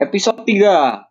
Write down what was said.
Episode 3